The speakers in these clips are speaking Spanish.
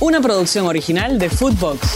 una producción original de Footbox.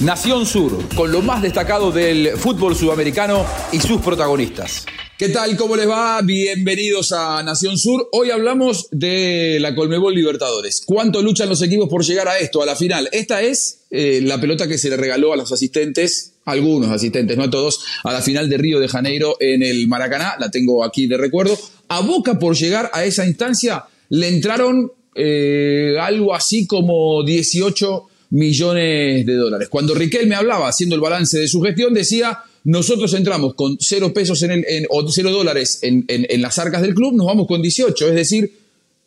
Nación Sur, con lo más destacado del fútbol sudamericano y sus protagonistas. ¿Qué tal? ¿Cómo les va? Bienvenidos a Nación Sur. Hoy hablamos de la Colmebol Libertadores. ¿Cuánto luchan los equipos por llegar a esto, a la final? Esta es eh, la pelota que se le regaló a los asistentes, algunos asistentes, no a todos, a la final de Río de Janeiro en el Maracaná. La tengo aquí de recuerdo. A Boca por llegar a esa instancia le entraron eh, algo así como 18 millones de dólares. Cuando Riquel me hablaba haciendo el balance de su gestión, decía, nosotros entramos con cero pesos en el, o cero dólares en, las arcas del club, nos vamos con 18. Es decir,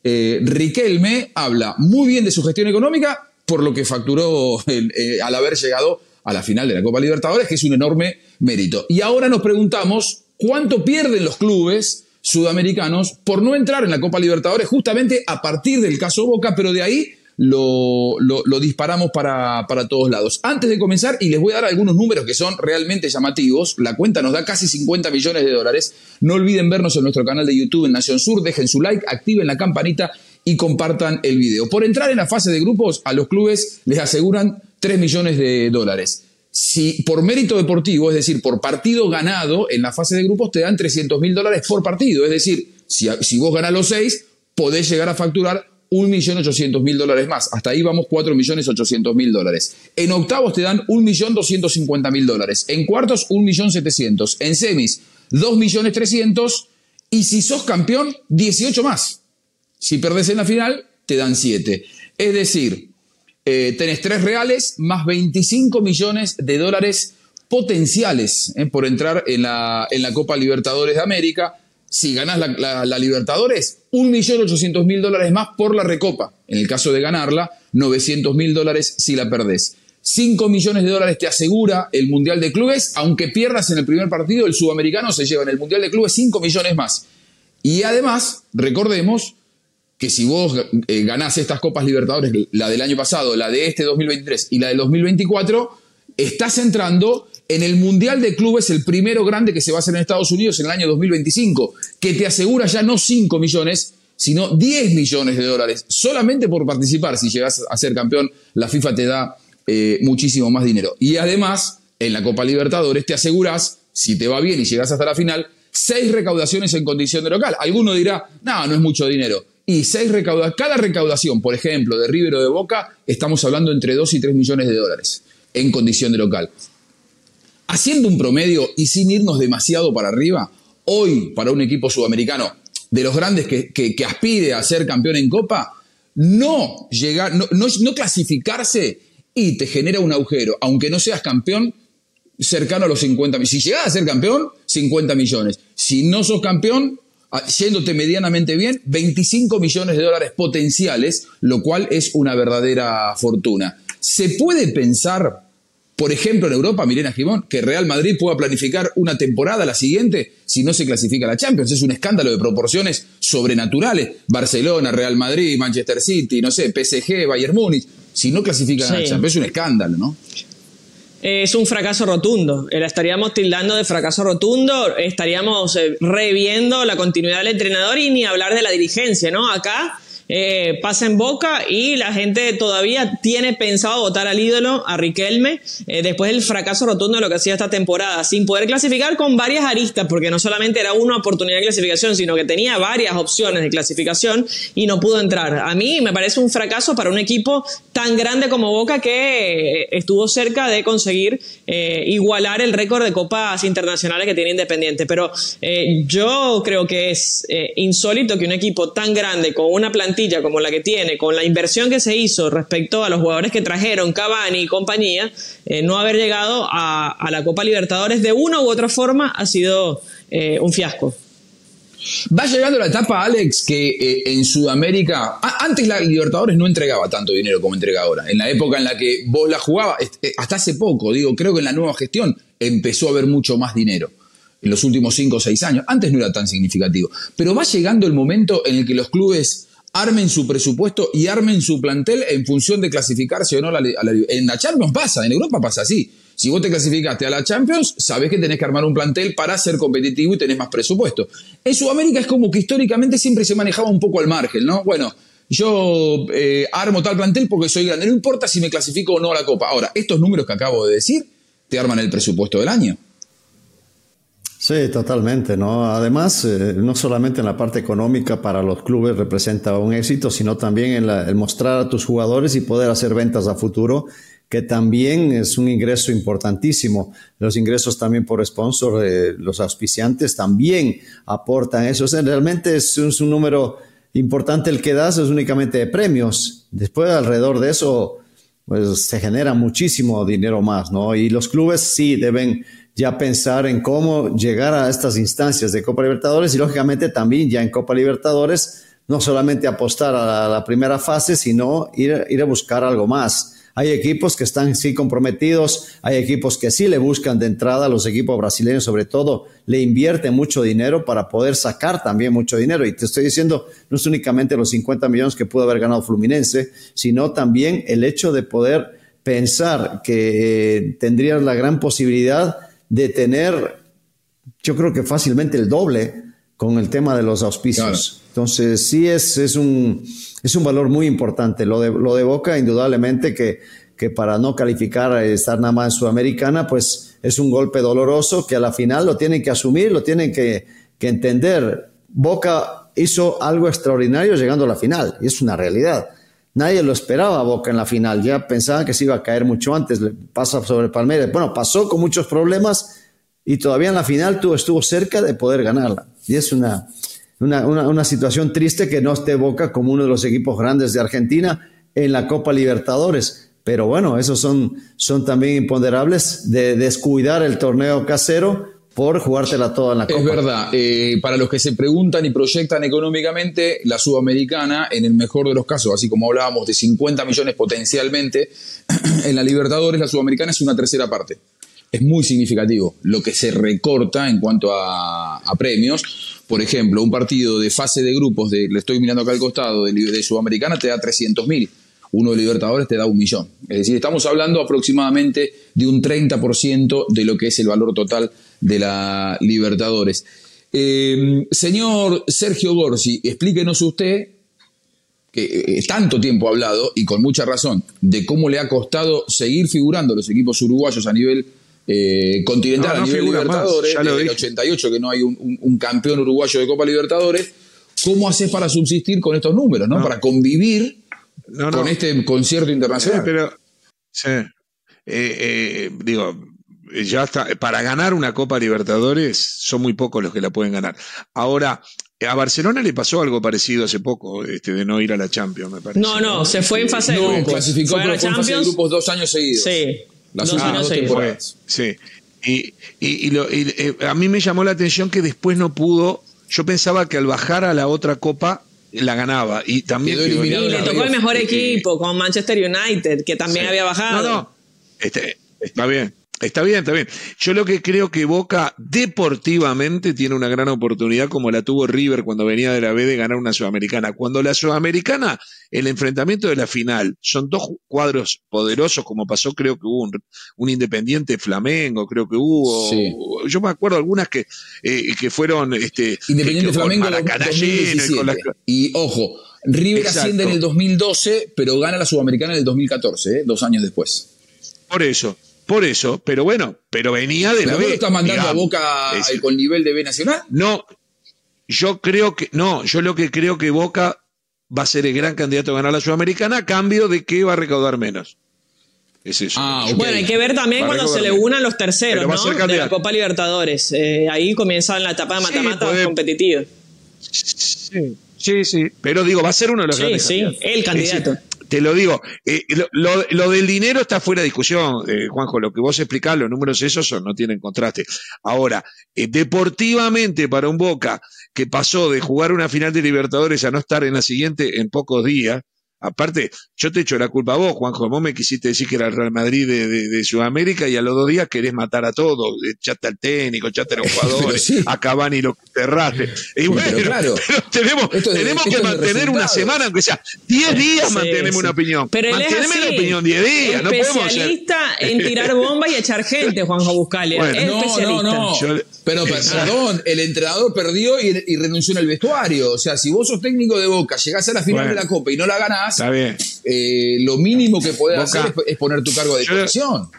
eh, Riquelme habla muy bien de su gestión económica por lo que facturó eh, al haber llegado a la final de la Copa Libertadores, que es un enorme mérito. Y ahora nos preguntamos cuánto pierden los clubes sudamericanos por no entrar en la Copa Libertadores justamente a partir del caso Boca, pero de ahí lo, lo, disparamos para, para, todos lados. Antes de comenzar, y les voy a dar algunos números que son realmente llamativos, la cuenta nos da casi 50 millones de dólares. No olviden vernos en nuestro canal de YouTube en Nación Sur, dejen su like, activen la campanita y compartan el video. Por entrar en la fase de grupos, a los clubes les aseguran 3 millones de dólares. Si por mérito deportivo, es decir, por partido ganado en la fase de grupos, te dan 300 mil dólares por partido. Es decir, si, vos ganás los 6, podés llegar a facturar 1.800.000 dólares más. Hasta ahí vamos 4.800.000 dólares. En octavos te dan 1.250.000 dólares. En cuartos 1.700.000. En semis 2.300.000. Y si sos campeón, 18 más. Si perdés en la final, te dan 7. Es decir, eh, tenés 3 reales más 25 millones de dólares potenciales eh, por entrar en la, en la Copa Libertadores de América si ganas la, la, Libertadores, 1.800.000 dólares más por la Recopa. En el caso de ganarla, 900.000 dólares si la perdés. 5 millones de dólares te asegura el Mundial de Clubes, aunque pierdas en el primer partido, el sudamericano se lleva en el Mundial de Clubes 5 millones más. Y además, recordemos que si vos eh, ganás estas Copas Libertadores, la del año pasado, la de este 2023 y la del 2024, estás entrando en el Mundial de Clubes, el primero grande que se va a hacer en Estados Unidos en el año 2025, que te asegura ya no 5 millones, sino 10 millones de dólares, solamente por participar. Si llegas a ser campeón, la FIFA te da eh, muchísimo más dinero. Y además, en la Copa Libertadores te aseguras, si te va bien y llegas hasta la final, seis recaudaciones en condición de local. Alguno dirá, no, no es mucho dinero. Y seis recaudaciones, cada recaudación, por ejemplo, de River o de Boca, estamos hablando entre 2 y 3 millones de dólares en condición de local. Haciendo un promedio y sin irnos demasiado para arriba, hoy para un equipo sudamericano de los grandes que, aspire a ser campeón en Copa, no, llegar, no, no, clasificarse y te genera un agujero, aunque no seas campeón, cercano a los 50 millones. Si llegas a ser campeón, 50 millones. Si no sos campeón, yéndote medianamente bien, 25 millones de dólares potenciales, lo cual es una verdadera fortuna. ¿Se puede pensar por ejemplo, en Europa, Milena Gimón, que Real Madrid pueda planificar una temporada la siguiente si no se clasifica a la Champions. Es un escándalo de proporciones sobrenaturales. Barcelona, Real Madrid, Manchester City, no sé, PSG, Bayern Múnich. Si no clasifican a la Champions, es un escándalo, ¿no? Es un fracaso rotundo. La estaríamos tildando de fracaso rotundo, estaríamos eh, reviendo la continuidad del entrenador y ni hablar de la dirigencia, ¿no? Acá eh, pasa en boca y la gente todavía tiene pensado votar al ídolo, a Riquelme, eh, después del fracaso rotundo de lo que hacía esta temporada, sin poder clasificar con varias aristas, porque no solamente era una oportunidad de clasificación, sino que tenía varias opciones de clasificación y no pudo entrar. A mí me parece un fracaso para un equipo tan grande como Boca que estuvo cerca de conseguir eh, igualar el récord de copas internacionales que tiene Independiente. Pero yo creo que es insólito que un equipo tan grande con una plantilla como la que tiene, con la inversión que se hizo respecto a los jugadores que trajeron, Cavani y compañía, eh, no haber llegado a, la Copa Libertadores de una u otra forma ha sido eh, un fiasco. Va llegando la etapa, Alex, que eh, en Sudamérica, antes la Libertadores no entregaba tanto dinero como entrega ahora. En la época en la que vos la jugabas, hasta hace poco, digo, creo que en la nueva gestión empezó a haber mucho más dinero en los últimos 5 o 6 años. Antes no era tan significativo. Pero va llegando el momento en el que los clubes armen su presupuesto y armen su plantel en función de clasificarse o no a la, En la Champions pasa, en Europa pasa así. Si vos te clasificaste a la Champions, sabés que tenés que armar un plantel para ser competitivo y tenés más presupuesto. En Sudamérica es como que históricamente siempre se manejaba un poco al margen, ¿no? Bueno, yo eh, armo tal plantel porque soy grande, no importa si me clasifico o no a la Copa. Ahora, estos números que acabo de decir te arman el presupuesto del año. Sí, totalmente, ¿no? Además, eh, no solamente en la parte económica para los clubes representa un éxito, sino también en el mostrar a tus jugadores y poder hacer ventas a futuro, que también es un ingreso importantísimo. Los ingresos también por sponsor, eh, los auspiciantes también aportan eso. realmente es, es, un número importante el que das, es únicamente de premios. Después, alrededor de eso, pues se genera muchísimo dinero más, ¿no? Y los clubes sí deben ya pensar en cómo llegar a estas instancias de Copa Libertadores y lógicamente también ya en Copa Libertadores no solamente apostar a la, primera fase, sino ir, ir a buscar algo más. Hay equipos que están sí comprometidos, hay equipos que sí le buscan de entrada, los equipos brasileños sobre todo le invierten mucho dinero para poder sacar también mucho dinero. Y te estoy diciendo, no es únicamente los 50 millones que pudo haber ganado Fluminense, sino también el hecho de poder pensar que eh, tendrías la gran posibilidad de tener, yo creo que fácilmente el doble con el tema de los auspicios. Entonces, sí es, es, un, es un valor muy importante. Lo de, lo de Boca, indudablemente que, que para no calificar a estar nada más en Sudamericana, pues es un golpe doloroso que a la final lo tienen que asumir, lo tienen que, que entender. Boca hizo algo extraordinario llegando a la final, y es una realidad. Nadie lo esperaba Boca en la final, ya pensaba que se iba a caer mucho antes, pasa sobre Palmeiras. Bueno, pasó con muchos problemas y todavía en la final tuvo, estuvo cerca de poder ganarla. Y es una, una, una, situación triste que no esté Boca como uno de los equipos grandes de Argentina en la Copa Libertadores. Pero bueno, esos son, son también imponderables de descuidar el torneo casero por jugártela toda en la Copa. Es verdad. Eh, para los que se preguntan y proyectan económicamente, la Sudamericana, en el mejor de los casos, así como hablábamos de 50 millones potencialmente, en la Libertadores, la Sudamericana es una tercera parte. Es muy significativo lo que se recorta en cuanto a, premios. Por ejemplo, un partido de fase de grupos, de, le estoy mirando acá al costado, de, de Sudamericana te da 300 mil uno de Libertadores te da un millón. Es decir, estamos hablando aproximadamente de un 30% de lo que es el valor total de la Libertadores. Eh, señor Sergio Gorsi, explíquenos usted, que eh, tanto tiempo ha hablado, y con mucha razón, de cómo le ha costado seguir figurando los equipos uruguayos a nivel eh, continental, a nivel Libertadores, desde el 88 que no hay un, campeón uruguayo de Copa Libertadores, ¿cómo hace para subsistir con estos números, ¿no? Para convivir con este concierto internacional. pero, sí. digo, ya está, para ganar una Copa Libertadores son muy pocos los que la pueden ganar. Ahora, a Barcelona le pasó algo parecido hace poco, este, de no ir a la Champions, me parece. No, no, se fue en fase de grupos. clasificó, fue en fase de grupos dos años seguidos. Sí, dos años seguidos. Sí, y, y, eh, a mí me llamó la atención que después no pudo. Yo pensaba que al bajar a la otra Copa la ganaba y también y le tocó el mejor equipo con Manchester United que también había bajado. No, no, este, está bien. Está bien, está bien. Yo lo que creo que Boca deportivamente tiene una gran oportunidad como la tuvo River cuando venía de la B de ganar una Sudamericana. Cuando la Sudamericana, el enfrentamiento de la final, son dos cuadros poderosos como pasó, creo que hubo un, Independiente Flamengo, creo que hubo. Yo me acuerdo algunas que, eh, que fueron... Este, Independiente Flamengo Y ojo, River asciende en el 2012, pero gana la Sudamericana en el 2014, ¿eh? dos años después. Por eso, por eso, pero bueno, pero venía de la B. estás mandando a Boca con nivel de B nacional? No, yo creo que, no, yo lo que creo que Boca va a ser el gran candidato a ganar la Sudamericana a cambio de que va a recaudar menos. Es eso. Ah, bueno, hay que ver también cuando se le unan los terceros, ¿no? De la Copa Libertadores. Eh, ahí comienza la etapa de mata-mata competitiva. Sí, sí, sí. Pero digo, va a ser uno de los sí, Sí, sí, el candidato te lo digo, eh, lo, del dinero está fuera de discusión, eh, Juanjo, lo que vos explicás, los números esos son, no tienen contraste. Ahora, eh, deportivamente para un Boca que pasó de jugar una final de Libertadores a no estar en la siguiente en pocos días, Aparte, yo te echo la culpa a vos, Juanjo. Vos me quisiste decir que era el Real Madrid de, Sudamérica y a los dos días querés matar a todos. Echaste al técnico, echaste a los jugadores, a Cavani lo cerraste. Y bueno, claro, tenemos, tenemos que mantener una semana, aunque sea 10 días, mantenemos una opinión. Pero él es así, la opinión 10 días. No especialista en tirar bombas y echar gente, Juanjo Buscalia. no, no, no. pero perdón, el entrenador perdió y, renunció en el vestuario. O sea, si vos sos técnico de Boca, llegás a la final de la Copa y no la ganás, Está bien. Eh, lo mínimo que puedes hacer es, poner tu cargo de dirección.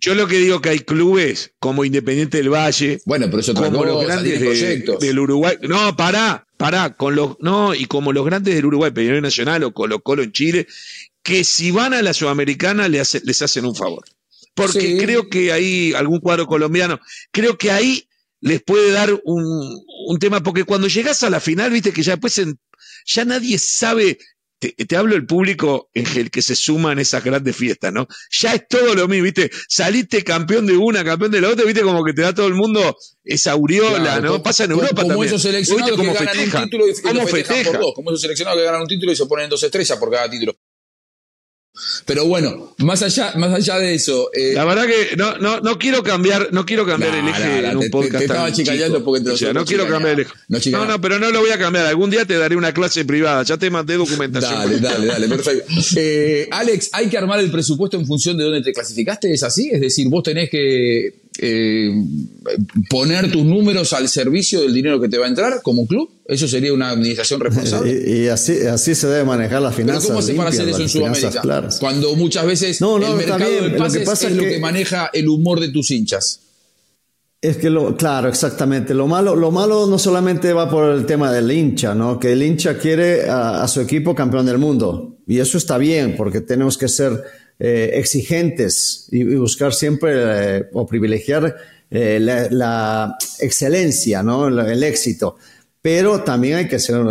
Yo lo que digo que hay clubes como Independiente del Valle, bueno, pero eso como los grandes del Uruguay, no, pará, pará, con los, no, y como los grandes del Uruguay, Peñarol Nacional o Colo Colo en Chile, que si van a la Sudamericana les, les hacen un favor. Porque creo que hay algún cuadro colombiano, creo que ahí les puede dar un, un tema, porque cuando llegas a la final, viste que ya después ya nadie sabe te, hablo del público en el que se suman esas grandes fiestas, ¿no? Ya es todo lo mismo, ¿viste? Saliste campeón de una, campeón de la otra, ¿viste? Como que te da todo el mundo esa aureola, ¿no? Pasa en Europa como también. Esos seleccionados que ganan un título y, ¿Cómo festejan por dos. Como esos seleccionados que ganan un título y se ponen dos estrellas por cada título. Pero bueno, más allá, más allá de eso. Eh, la verdad que no, no, no quiero cambiar, no quiero cambiar el eje en un podcast. Te, estaba chicallando porque o no quiero cambiar el eje. No, no, pero no lo voy a cambiar. Algún día te daré una clase privada. Ya te mandé documentación. Dale, dale, dale, perfecto. Eh, Alex, hay que armar el presupuesto en función de dónde te clasificaste, ¿es así? Es decir, vos tenés que eh, poner tus números al servicio del dinero que te va a entrar como club? ¿Eso sería una administración responsable? Y, así, así se debe manejar la finanzas. ¿Pero cómo se para hacer eso en Sudamérica? Cuando muchas veces el mercado del pase es, lo que maneja el humor de tus hinchas. Es que lo, claro, exactamente. Lo malo, lo malo no solamente va por el tema del hincha, ¿no? Que el hincha quiere a, su equipo campeón del mundo. Y eso está bien, porque tenemos que ser eh, exigentes y, buscar siempre eh, o privilegiar eh, la, excelencia, ¿no? El, éxito. Pero también hay que, ser,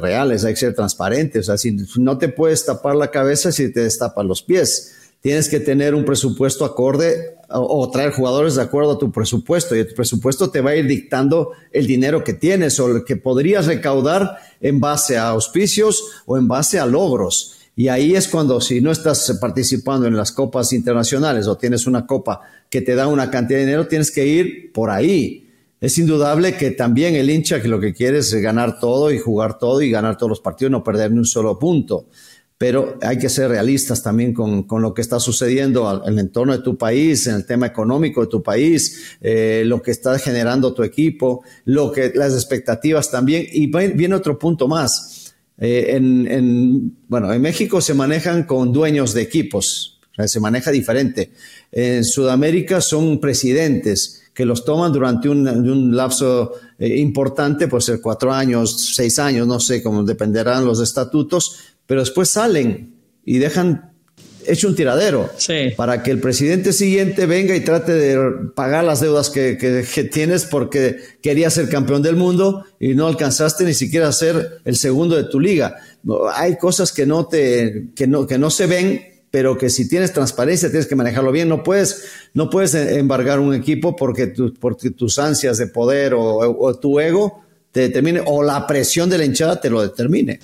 reales, hay que ser transparentes. O sea, si no te puedes tapar la cabeza si te destapas los pies. Tienes que tener un presupuesto acorde o, traer jugadores de acuerdo a tu presupuesto y el presupuesto te va a ir dictando el dinero que tienes o el que podrías recaudar en base a auspicios o en base a logros. Y ahí es cuando si no estás participando en las copas internacionales o tienes una copa que te da una cantidad de dinero, tienes que ir por ahí. Es indudable que también el hincha que lo que quiere es ganar todo y jugar todo y ganar todos los partidos, no perder ni un solo punto pero hay que ser realistas también con, lo que está sucediendo en el entorno de tu país, en el tema económico de tu país, eh, lo que está generando tu equipo, lo que, las expectativas también. Y viene otro punto más. Eh, en, bueno, en México se manejan con dueños de equipos, se maneja diferente. En Sudamérica son presidentes que los toman durante un, lapso eh, importante, puede ser cuatro años, seis años, no sé, cómo dependerán los estatutos, pero después salen y dejan hecho un tiradero para que el presidente siguiente venga y trate de pagar las deudas que, tienes porque querías ser campeón del mundo y no alcanzaste ni siquiera ser el segundo de tu liga. Hay cosas que no, te, que no, que no se ven, pero que si tienes transparencia tienes que manejarlo bien. No puedes, no puedes embargar un equipo porque, porque tus ansias de poder o, tu ego te determine o la presión de la hinchada te lo determine.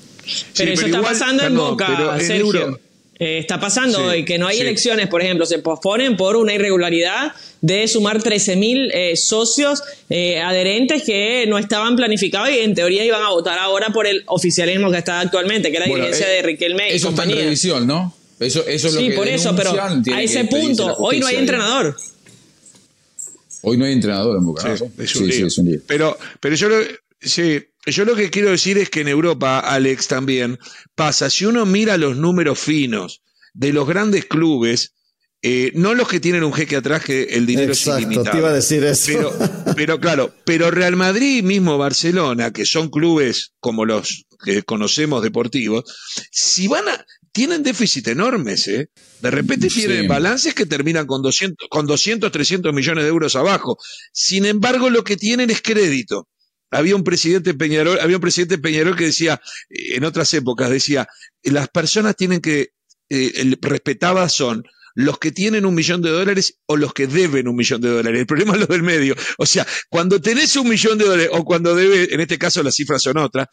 Pero eso está pasando en Boca, Sergio. Eh, está pasando hoy que no hay elecciones, por ejemplo, se posponen por una irregularidad de sumar 13.000 eh, socios eh, adherentes que no estaban planificados y en teoría iban a votar ahora por el oficialismo que está actualmente, que era la dirigencia de Riquelme. Y eso está en revisión, ¿no? Eso, eso es lo sí, por eso, pero a ese punto, hoy no hay entrenador. Hoy no hay entrenador en Boca. Sí, es, un sí, es un Pero, pero yo lo, sí, yo lo que quiero decir es que en Europa, Alex, también pasa, si uno mira los números finos de los grandes clubes, eh, no los que tienen un jeque atrás que el dinero es ilimitado. Te iba a decir eso. Pero, claro, pero Real Madrid y mismo Barcelona, que son clubes como los que conocemos deportivos, si van a, tienen déficit enormes, ¿eh? De repente tienen balances que terminan con 200, con 200, 300 millones de euros abajo. Sin embargo, lo que tienen es crédito. Había un presidente Peñarol, había un presidente Peñarol que decía, eh, en otras épocas, decía, las personas tienen que, eh, respetadas son los que tienen un millón de dólares o los que deben un millón de dólares. El problema es lo del medio. O sea, cuando tenés un millón de dólares o cuando debe, en este caso las cifras son otras,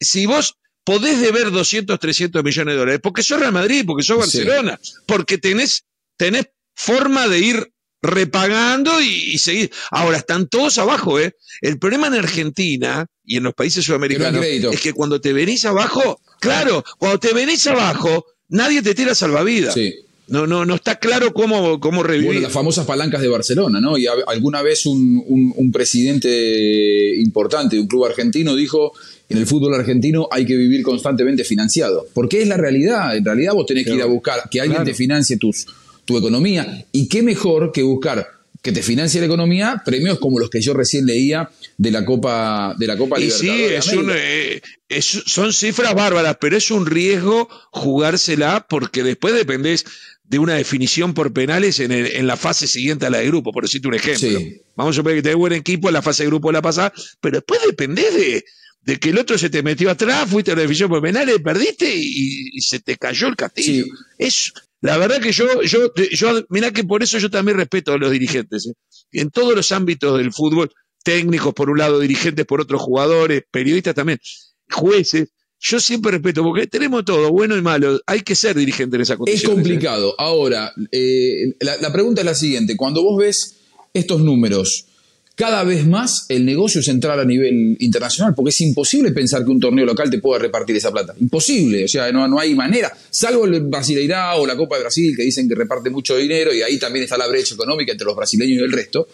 si, vos podés deber 200, 300 millones de dólares, porque sos Real Madrid, porque sos Barcelona, porque tenés, tenés forma de ir repagando y, seguir. Ahora, están todos abajo, ¿eh? El problema en Argentina y en los países sudamericanos es que cuando te venís abajo, claro, cuando te venís abajo, nadie te tira salvavidas. Sí. No, no, no está claro cómo, cómo revivir. Bueno, las famosas palancas de Barcelona, ¿no? Y alguna vez un, un, presidente importante de un club argentino dijo, en el fútbol argentino hay que vivir constantemente financiado. Porque es la realidad. En realidad vos tenés que ir a buscar que alguien te financie tus, tu economía. Y qué mejor que buscar que te financie la economía, premios como los que yo recién leía de la Copa de la Copa y Sí, eh, son cifras bárbaras, pero es un riesgo jugársela porque después dependés de una definición por penales en, en, la fase siguiente a la de grupo, por decirte un ejemplo. Vamos a suponer que tenés buen equipo en la fase de grupo la pasada, pero después dependés de, de que el otro se te metió atrás, fuiste a la definición por penales, perdiste y, se te cayó el castillo. Es, la verdad que yo, yo, yo, mirá que por eso yo también respeto a los dirigentes. ¿eh? En todos los ámbitos del fútbol, técnicos por un lado, dirigentes por otros jugadores, periodistas también, jueces, yo siempre respeto, porque tenemos todo, bueno y malo. Hay que ser dirigente en esa condición. Es complicado. Ahora, eh, la, pregunta es la siguiente. Cuando vos ves estos números, cada vez más el negocio es entrar a nivel internacional, porque es imposible pensar que un torneo local te pueda repartir esa plata. Imposible, o sea, no, no hay manera. Salvo el Brasileirá o la Copa de Brasil, que dicen que reparte mucho dinero, y ahí también está la brecha económica entre los brasileños y el resto,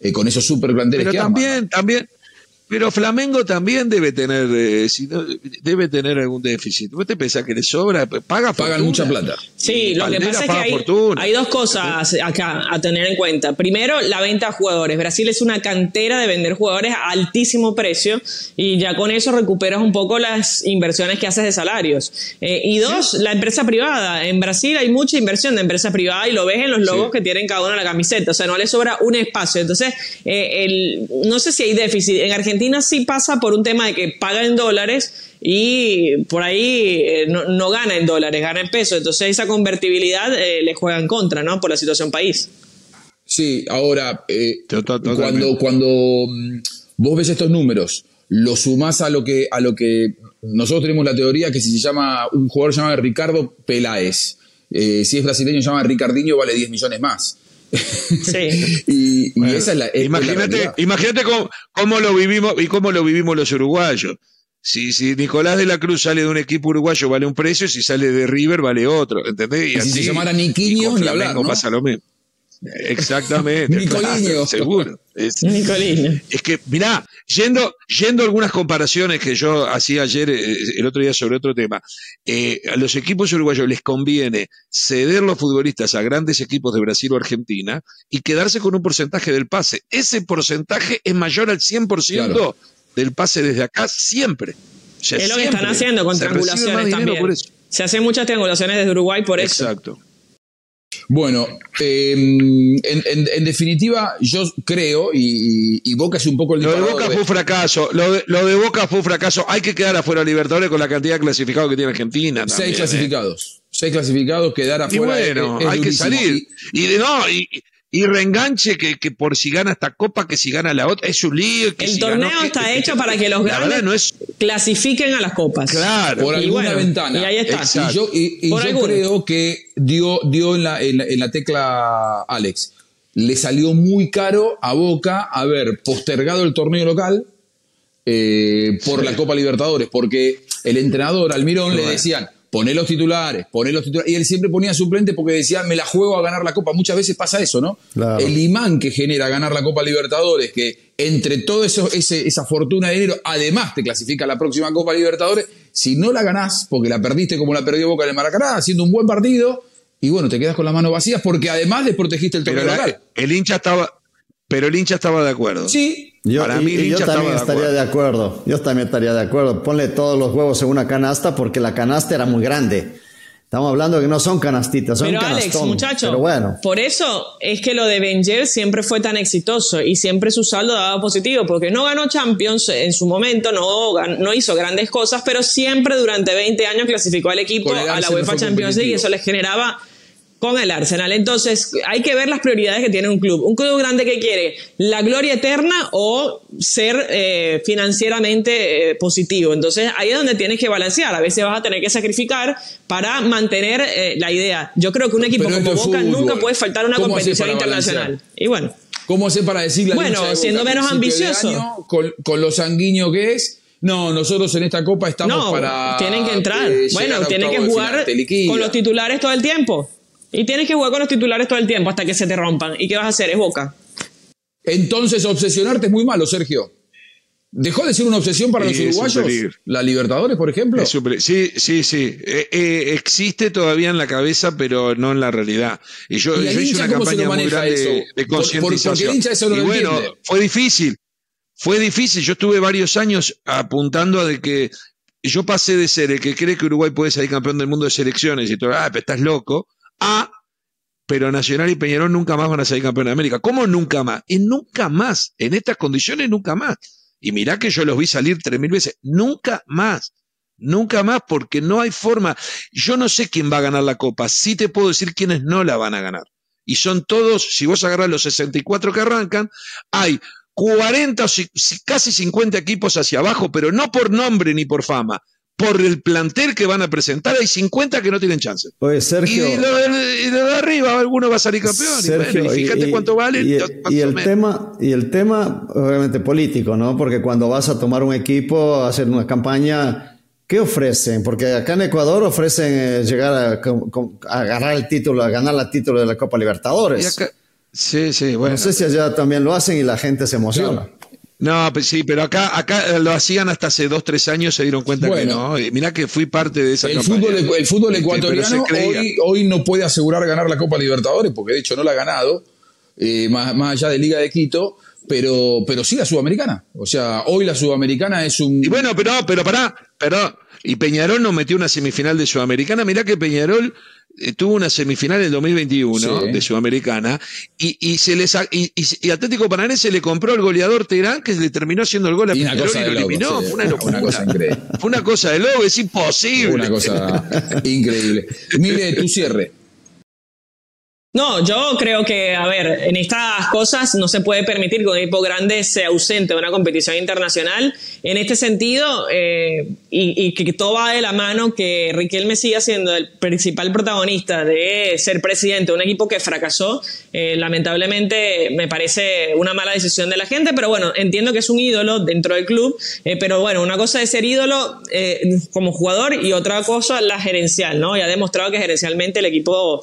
eh, con esos super planteles Pero también, también, pero Flamengo también debe tener, eh, debe tener algún déficit. ¿Vos te pensás que le sobra? Paga Pagan mucha plata. Sí, lo que pasa es que hay, dos cosas acá a tener en cuenta. Primero, la venta de jugadores. Brasil es una cantera de vender jugadores a altísimo precio y ya con eso recuperas un poco las inversiones que haces de salarios. Eh, y dos, la empresa privada. En Brasil hay mucha inversión de empresa privada y lo ves en los logos que tienen cada uno en la camiseta. O sea, no le sobra un espacio. Entonces, eh, el, no sé si hay déficit. En Argentina Argentina sí pasa por un tema de que paga en dólares y por ahí eh, no, gana en dólares, gana en pesos. Entonces esa convertibilidad eh, le juega en contra, ¿no? Por la situación país. Sí, ahora, eh, cuando, cuando mm, vos ves estos números, lo sumás a lo que, a lo que nosotros tenemos la teoría que si se llama, un jugador se llama Ricardo Peláez, si es brasileño se llama Ricardinho, vale 10 millones más. Sí. y, esa es la. imagínate, imagínate cómo, lo vivimos y cómo lo vivimos los uruguayos. Si, si Nicolás de la Cruz sale de un equipo uruguayo vale un precio, si sale de River vale otro, ¿entendés? Y, si se llamara Niquiño, ni hablar, ¿no? pasa lo mismo. Exactamente. Nicoliño. Seguro. Es. Es que, mirá, yendo, yendo algunas comparaciones que yo hacía ayer, eh, el otro día sobre otro tema, eh, a los equipos uruguayos les conviene ceder los futbolistas a grandes equipos de Brasil o Argentina y quedarse con un porcentaje del pase. Ese porcentaje es mayor al 100% del pase desde acá siempre. es lo que están haciendo con triangulaciones también. Se hacen muchas triangulaciones desde Uruguay por eso. Exacto. Bueno, em, en, definitiva, yo creo, y, Boca es un poco el Lo de Boca fue un fracaso. Lo de, Boca fue un fracaso. Hay que quedar afuera Libertadores con la cantidad de clasificados que tiene Argentina. Seis ¿eh? clasificados. Seis clasificados, quedar afuera. Y bueno, hay que salir. Y, de, no, y, y reenganche que, que, por si gana esta copa, que si gana la otra, es un lío. el torneo está hecho para que los grandes clasifiquen a las copas. Claro, por alguna ventana. Y ahí está. Y yo, y, yo creo que dio, dio en, la, en, la, tecla Alex. Le salió muy caro a Boca haber postergado el torneo local eh, por la Copa Libertadores, porque el entrenador Almirón le decían poné los titulares, poné los titulares. Y él siempre ponía suplente porque decía, me la juego a ganar la Copa. Muchas veces pasa eso, ¿no? El imán que genera ganar la Copa Libertadores, que entre todo eso, esa fortuna de dinero, además te clasifica a la próxima Copa Libertadores, si no la ganás, porque la perdiste como la perdió Boca en el Maracaná, haciendo un buen partido, y bueno, te quedas con las manos vacías porque además desprotegiste el torneo local. El hincha estaba, pero el hincha estaba de acuerdo. Sí, yo, yo también estaría de acuerdo. Yo también estaría de acuerdo. Ponle todos los huevos en una canasta porque la canasta era muy grande. Estamos hablando de que no son canastitas, son Pero Alex, muchacho, bueno. por eso es que lo de Wenger siempre fue tan exitoso y siempre su saldo daba positivo, porque no ganó Champions en su momento, no, no hizo grandes cosas, pero siempre durante 20 años clasificó al equipo a la UEFA Champions League y eso les generaba con el Arsenal. Entonces, hay que ver las prioridades que tiene un club. Un club grande que quiere la gloria eterna o ser eh, financieramente eh, positivo. Entonces, ahí es donde tienes que balancear. A veces vas a tener que sacrificar para mantener eh, la idea. Yo creo que un equipo como Boca nunca puede faltar una competición internacional. Y bueno. ¿Cómo hace para decirle Bueno, siendo menos ambicioso. con, con lo sanguíneo que es, no, nosotros en esta copa estamos no, para. Tienen que entrar. bueno, tienen que jugar con los titulares todo el tiempo. Y tienes que jugar con los titulares todo el tiempo hasta que se te rompan. ¿Y qué vas a hacer? Es boca. Entonces, obsesionarte es muy malo, Sergio. ¿Dejó de ser una obsesión para los uruguayos? ¿La Libertadores, por ejemplo? sí, sí, sí. Eh, eh, existe todavía en la cabeza, pero no en la realidad. Y yo, hice una campaña muy grande de concientización. y bueno, fue difícil. Fue difícil. Yo estuve varios años apuntando a de que yo pasé de ser el que cree que Uruguay puede salir campeón del mundo de selecciones y todo, ah, pero estás loco, a, pero Nacional y Peñarol nunca más van a salir campeones de América. ¿Cómo nunca más? Y nunca más. En estas condiciones, nunca más. Y mirá que yo los vi salir tres mil veces. Nunca más. Nunca más, porque no hay forma. Yo no sé quién va a ganar la Copa. Sí te puedo decir quiénes no la van a ganar. Y son todos, si vos agarrás los 64 que arrancan, hay 40 o casi 50 equipos hacia abajo, pero no por nombre ni por fama, por el plantel que van a presentar, hay 50 que no tienen chance. Pues Sergio. Y de, de, arriba alguno va a salir campeón. y, fíjate cuánto vale. Y, el tema, y el tema, obviamente, político, ¿no? Porque cuando vas a tomar un equipo, a hacer una campaña, ¿qué ofrecen? Porque acá en Ecuador ofrecen eh, llegar a, agarrar el título, a ganar el título de la Copa Libertadores. sí, sí, bueno. No sé si allá también lo hacen y la gente se emociona. No, pues sí, pero acá, acá eh, lo hacían hasta hace dos, tres años, se dieron cuenta que no. Mirá que fui parte de esa el Fútbol, el fútbol este, ecuatoriano hoy, no puede asegurar ganar la Copa Libertadores, porque de hecho no la ha ganado, eh, más, allá de Liga de Quito, pero, pero sí la Sudamericana. O sea, hoy la Sudamericana es un... Y bueno, pero, pero pará, pero... Y Peñarol nos metió una semifinal de Sudamericana. Mirá que Peñarol tuvo una semifinal en 2021 de Sudamericana y, y se les y, y, Atlético Paranaense le compró al goleador Terán que le terminó haciendo el gol a y y lo eliminó. Fue una, cosa increíble. Fue una cosa de lobo, es imposible. Una cosa increíble. Mire, tu cierre. No, yo creo que, a ver, en estas cosas no se puede permitir que un equipo grande sea ausente de una competición internacional. En este sentido, eh, y, que todo va de la mano, que Riquelme siga siendo el principal protagonista de ser presidente de un equipo que fracasó, eh, lamentablemente me parece una mala decisión de la gente, pero bueno, entiendo que es un ídolo dentro del club, eh, pero bueno, una cosa es ser ídolo como jugador y otra cosa la gerencial, ¿no? Y ha demostrado que gerencialmente el equipo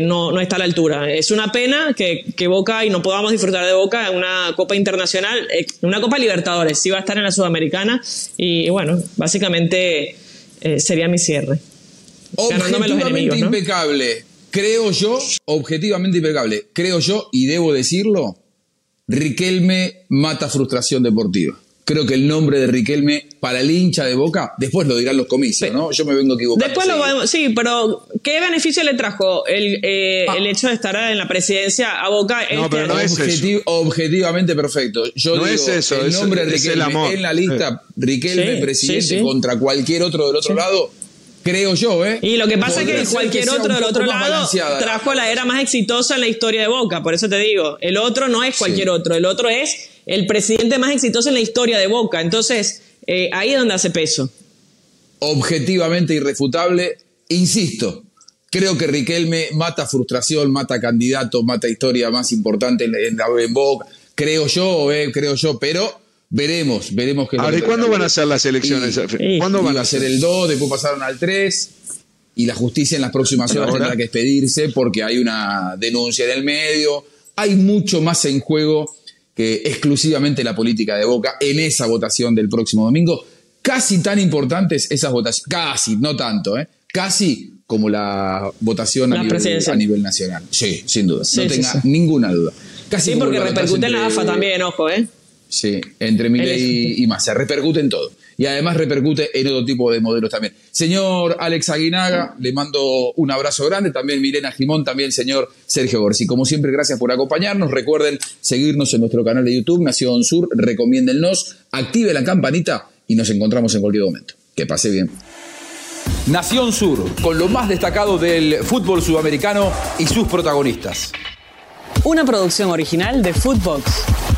no, no está a la altura. Es una pena que, que, Boca y no podamos disfrutar de Boca en una Copa Internacional, en una Copa Libertadores, sí va a estar en la Sudamericana y, bueno, básicamente eh, sería mi cierre. Objetivamente impecable, creo yo, objetivamente impecable, creo yo, y debo decirlo, Riquelme mata frustración deportiva creo que el nombre de Riquelme para el hincha de Boca, después lo dirán los comicios, ¿no? Yo me vengo equivocando. Después lo podemos, sí, pero ¿qué beneficio le trajo el, eh, ah. el hecho de estar en la presidencia a Boca? No, pero no es eso. Objetivamente perfecto. Yo no es eso. El nombre de Riquelme en la lista, Riquelme presidente contra cualquier otro del otro lado creo yo, ¿eh? Y lo que pasa es que cualquier otro del otro lado trajo la era más exitosa en la historia de Boca, por eso te digo, el otro no es cualquier otro, el otro es el presidente más exitoso en la historia de Boca. Entonces, eh, ahí es donde hace peso. Objetivamente irrefutable, insisto, creo que Riquelme mata frustración, mata candidato, mata historia más importante en, en, Boca. Creo yo, eh, creo yo, pero veremos, veremos que... Ahora, ¿y cuándo van a ser las elecciones? ¿Cuándo van a ser el 2, después pasaron al 3 y la justicia en las próximas horas tendrá que expedirse porque hay una denuncia en el medio, hay mucho más en juego que exclusivamente la política de Boca en esa votación del próximo domingo. Casi tan importantes esas votaciones, casi, no tanto, ¿eh? casi como la votación a, nivel, nacional. Sí, sin duda, no tenga ninguna duda. Casi sí, porque repercute en la AFA también, ojo, ¿eh? Sí, entre Milei y, más, se repercute en todo y además repercute en otro tipo de modelos también. Señor Alex Aguinaga, le mando un abrazo grande, también Milena Jimón, también señor Sergio Gorsi. Como siempre, gracias por acompañarnos. Recuerden seguirnos en nuestro canal de YouTube, Nación Sur, recomiéndennos, active la campanita y nos encontramos en cualquier momento. Que pase bien. Nación Sur, con lo más destacado del fútbol sudamericano y sus protagonistas. Una producción original de Footbox.